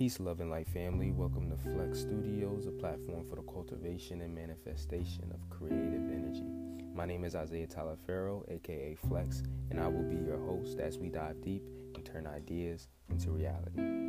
Peace, love, and light family. Welcome to Flex Studios, a platform for the cultivation and manifestation of creative energy. My name is Isaiah Talaferro, aka Flex, and I will be your host as we dive deep and turn ideas into reality.